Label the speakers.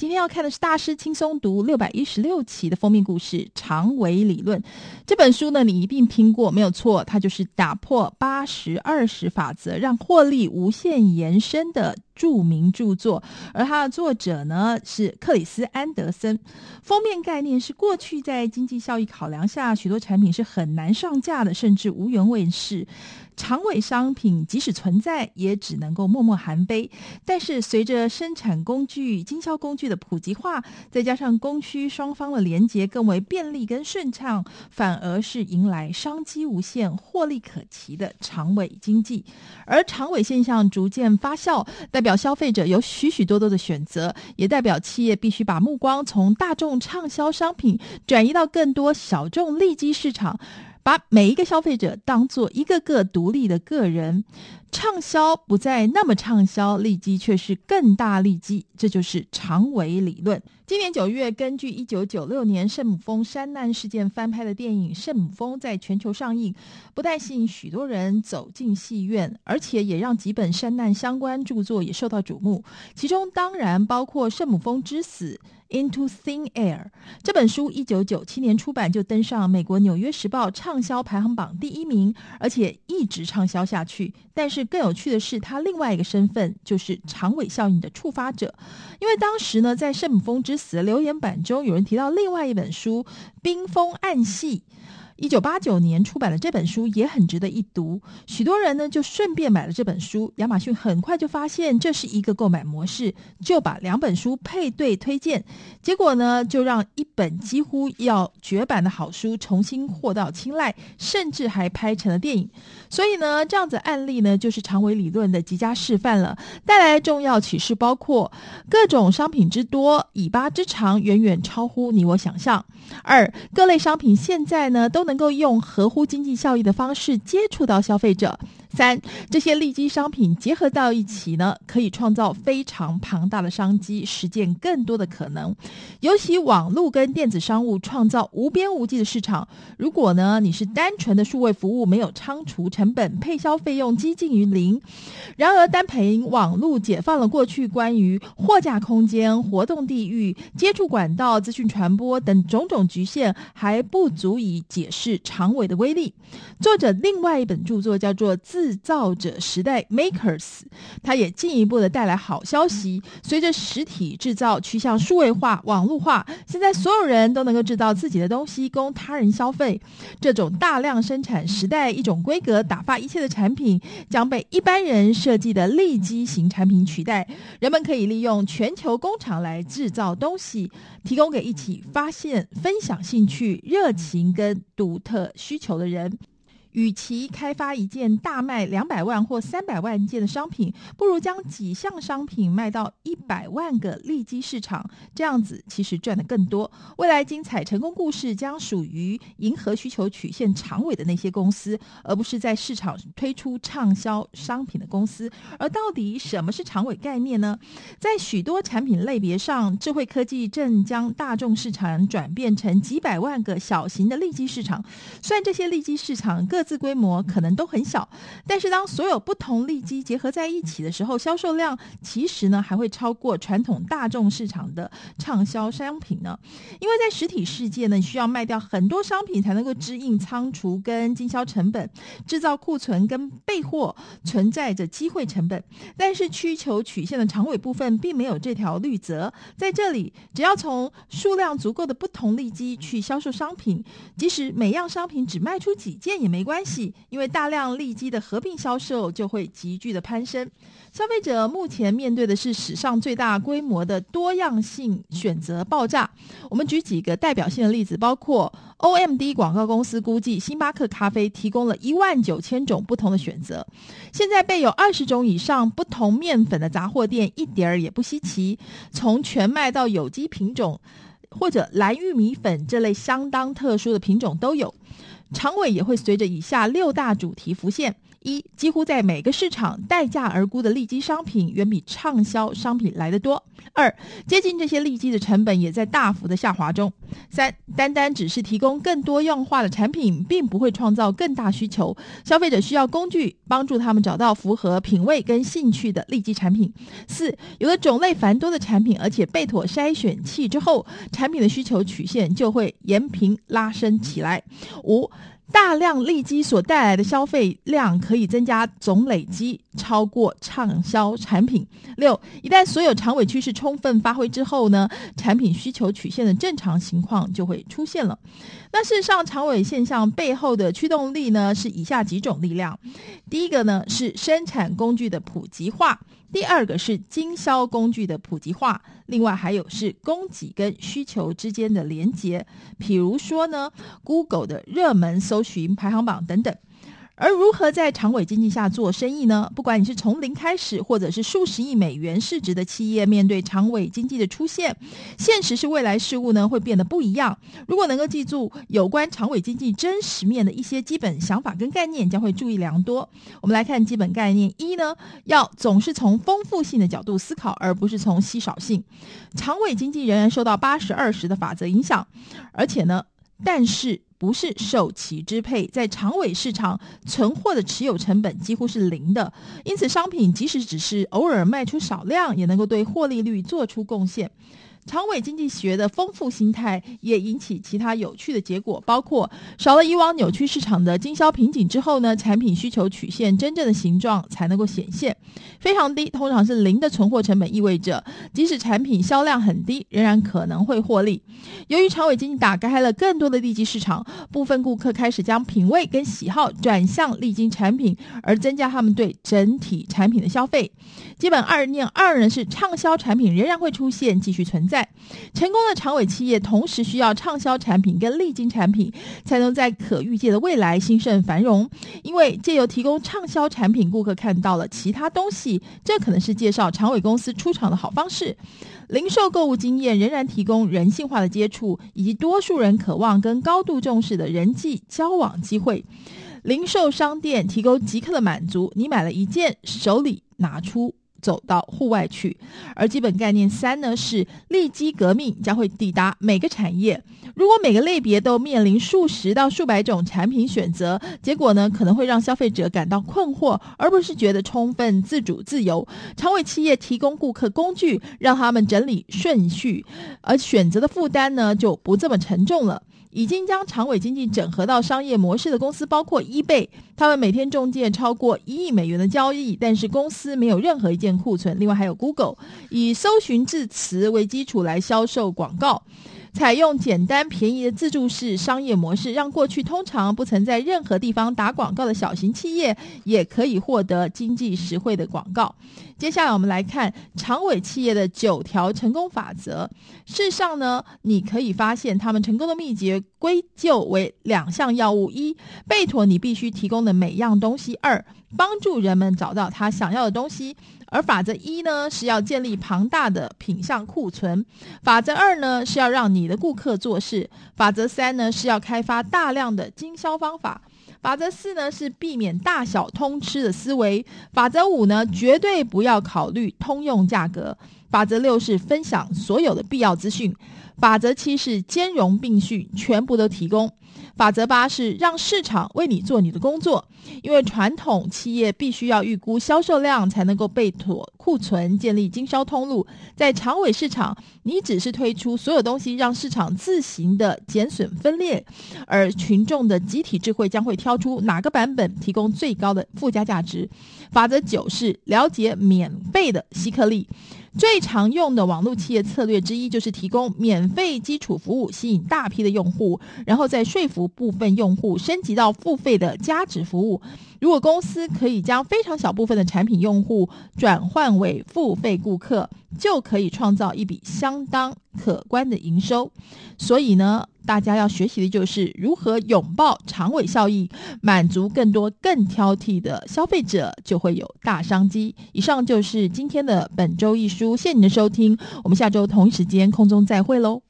Speaker 1: 今天要看的是大师轻松读六百一十六期的封面故事《长尾理论》这本书呢，你一定听过没有错？它就是打破八十二十法则，让获利无限延伸的著名著作。而它的作者呢是克里斯·安德森。封面概念是过去在经济效益考量下，许多产品是很难上架的，甚至无缘问世。长尾商品即使存在，也只能够默默含悲。但是随着生产工具、经销工具的普及化，再加上供需双方的连接更为便利跟顺畅，反而是迎来商机无限、获利可期的长尾经济。而长尾现象逐渐发酵，代表消费者有许许多多的选择，也代表企业必须把目光从大众畅销商品转移到更多小众利基市场。把每一个消费者当做一个个独立的个人，畅销不再那么畅销，利基却是更大利基，这就是长尾理论。今年九月，根据一九九六年圣母峰山难事件翻拍的电影《圣母峰》在全球上映，不但吸引许多人走进戏院，而且也让几本山难相关著作也受到瞩目，其中当然包括《圣母峰之死》。Into Thin Air 这本书一九九七年出版，就登上美国《纽约时报》畅销排行榜第一名，而且一直畅销下去。但是更有趣的是，他另外一个身份就是长尾效应的触发者，因为当时呢，在《圣母峰之死》的留言板中，有人提到另外一本书《冰封暗系》。一九八九年出版的这本书也很值得一读，许多人呢就顺便买了这本书。亚马逊很快就发现这是一个购买模式，就把两本书配对推荐，结果呢就让一本几乎要绝版的好书重新获到青睐，甚至还拍成了电影。所以呢，这样子案例呢就是长尾理论的极佳示范了，带来重要启示包括各种商品之多，尾巴之长远远超乎你我想象。二，各类商品现在呢都能够用合乎经济效益的方式接触到消费者。三，这些利基商品结合到一起呢，可以创造非常庞大的商机，实践更多的可能。尤其网络跟电子商务创造无边无际的市场。如果呢你是单纯的数位服务，没有仓储成本，配销费用接近于零。然而单凭网络解放了过去关于货架空间、活动地域、接触管道、资讯传播等种种局限，还不足以解释长尾的威力。作者另外一本著作叫做《自》制造者时代 （Makers），它也进一步的带来好消息。随着实体制造趋向数位化、网络化，现在所有人都能够制造自己的东西供他人消费。这种大量生产时代，一种规格打发一切的产品，将被一般人设计的利基型产品取代。人们可以利用全球工厂来制造东西，提供给一起发现、分享兴趣、热情跟独特需求的人。与其开发一件大卖两百万或三百万件的商品，不如将几项商品卖到一百万个利基市场，这样子其实赚得更多。未来精彩成功故事将属于迎合需求曲线长尾的那些公司，而不是在市场推出畅销商品的公司。而到底什么是长尾概念呢？在许多产品类别上，智慧科技正将大众市场转变成几百万个小型的利基市场。虽然这些利基市场各各自规模可能都很小，但是当所有不同利基结合在一起的时候，销售量其实呢还会超过传统大众市场的畅销商品呢。因为在实体世界呢，需要卖掉很多商品才能够支应仓储跟经销成本，制造库存跟备货存在着机会成本。但是需求曲线的长尾部分并没有这条绿则，在这里只要从数量足够的不同利基去销售商品，即使每样商品只卖出几件也没关。关系，因为大量利基的合并销售就会急剧的攀升。消费者目前面对的是史上最大规模的多样性选择爆炸。我们举几个代表性的例子，包括 OMD 广告公司估计，星巴克咖啡提供了一万九千种不同的选择。现在备有二十种以上不同面粉的杂货店一点儿也不稀奇，从全麦到有机品种，或者蓝玉米粉这类相当特殊的品种都有。常委也会随着以下六大主题浮现：一，几乎在每个市场待价而沽的利基商品远比畅销商品来得多；二，接近这些利基的成本也在大幅的下滑中；三，单单只是提供更多样化的产品，并不会创造更大需求，消费者需要工具帮助他们找到符合品味跟兴趣的利基产品；四，有了种类繁多的产品，而且被妥筛选器之后，产品的需求曲线就会延平拉升起来；五。大量利基所带来的消费量可以增加总累积，超过畅销产品。六，一旦所有长尾趋势充分发挥之后呢，产品需求曲线的正常情况就会出现了。那事实上，长尾现象背后的驱动力呢，是以下几种力量。第一个呢，是生产工具的普及化。第二个是经销工具的普及化，另外还有是供给跟需求之间的连接，比如说呢，Google 的热门搜寻排行榜等等。而如何在长尾经济下做生意呢？不管你是从零开始，或者是数十亿美元市值的企业，面对长尾经济的出现，现实是未来事物呢会变得不一样。如果能够记住有关长尾经济真实面的一些基本想法跟概念，将会注意良多。我们来看基本概念一呢，要总是从丰富性的角度思考，而不是从稀少性。长尾经济仍然受到八十二十的法则影响，而且呢，但是。不是受其支配，在长尾市场存货的持有成本几乎是零的，因此商品即使只是偶尔卖出少量，也能够对获利率做出贡献。长尾经济学的丰富心态也引起其他有趣的结果，包括 少了以往扭曲市场的经销瓶颈之后呢，产品需求曲线真正的形状才能够显现。非常低，通常是零的存货成本，意味着即使产品销量很低，仍然可能会获利。由于长尾经济打开了更多的地基市场，部分顾客开始将品味跟喜好转向利基产品，而增加他们对整体产品的消费。基本二念二呢是畅销产品仍然会出现，继续存在。在成功的长尾企业，同时需要畅销产品跟利金产品，才能在可预见的未来兴盛繁荣。因为借由提供畅销产品，顾客看到了其他东西，这可能是介绍长尾公司出场的好方式。零售购物经验仍然提供人性化的接触，以及多数人渴望跟高度重视的人际交往机会。零售商店提供即刻的满足，你买了一件，手里拿出。走到户外去，而基本概念三呢是利基革命将会抵达每个产业。如果每个类别都面临数十到数百种产品选择，结果呢可能会让消费者感到困惑，而不是觉得充分自主自由。长尾企业提供顾客工具，让他们整理顺序，而选择的负担呢就不这么沉重了。已经将长尾经济整合到商业模式的公司包括 eBay，他们每天中介超过一亿美元的交易，但是公司没有任何一件库存。另外还有 Google，以搜寻字词为基础来销售广告。采用简单便宜的自助式商业模式，让过去通常不曾在任何地方打广告的小型企业，也可以获得经济实惠的广告。接下来我们来看长尾企业的九条成功法则。事实上呢，你可以发现他们成功的秘诀归咎为两项要务：一，贝妥你必须提供的每样东西；二，帮助人们找到他想要的东西。而法则一呢，是要建立庞大的品项库存；法则二呢，是要让你的顾客做事；法则三呢，是要开发大量的经销方法；法则四呢，是避免大小通吃的思维；法则五呢，绝对不要考虑通用价格；法则六是分享所有的必要资讯；法则七是兼容并蓄，全部都提供。法则八是让市场为你做你的工作，因为传统企业必须要预估销售量才能够备妥库存，建立经销通路。在长尾市场，你只是推出所有东西，让市场自行的减损分裂，而群众的集体智慧将会挑出哪个版本提供最高的附加价值。法则九是了解免费的吸客力。最常用的网络企业策略之一，就是提供免费基础服务，吸引大批的用户，然后再说服部分用户升级到付费的加值服务。如果公司可以将非常小部分的产品用户转换为付费顾客，就可以创造一笔相当可观的营收。所以呢，大家要学习的就是如何拥抱长尾效应，满足更多更挑剔的消费者，就会有大商机。以上就是今天的本周一书，谢谢您的收听，我们下周同一时间空中再会喽。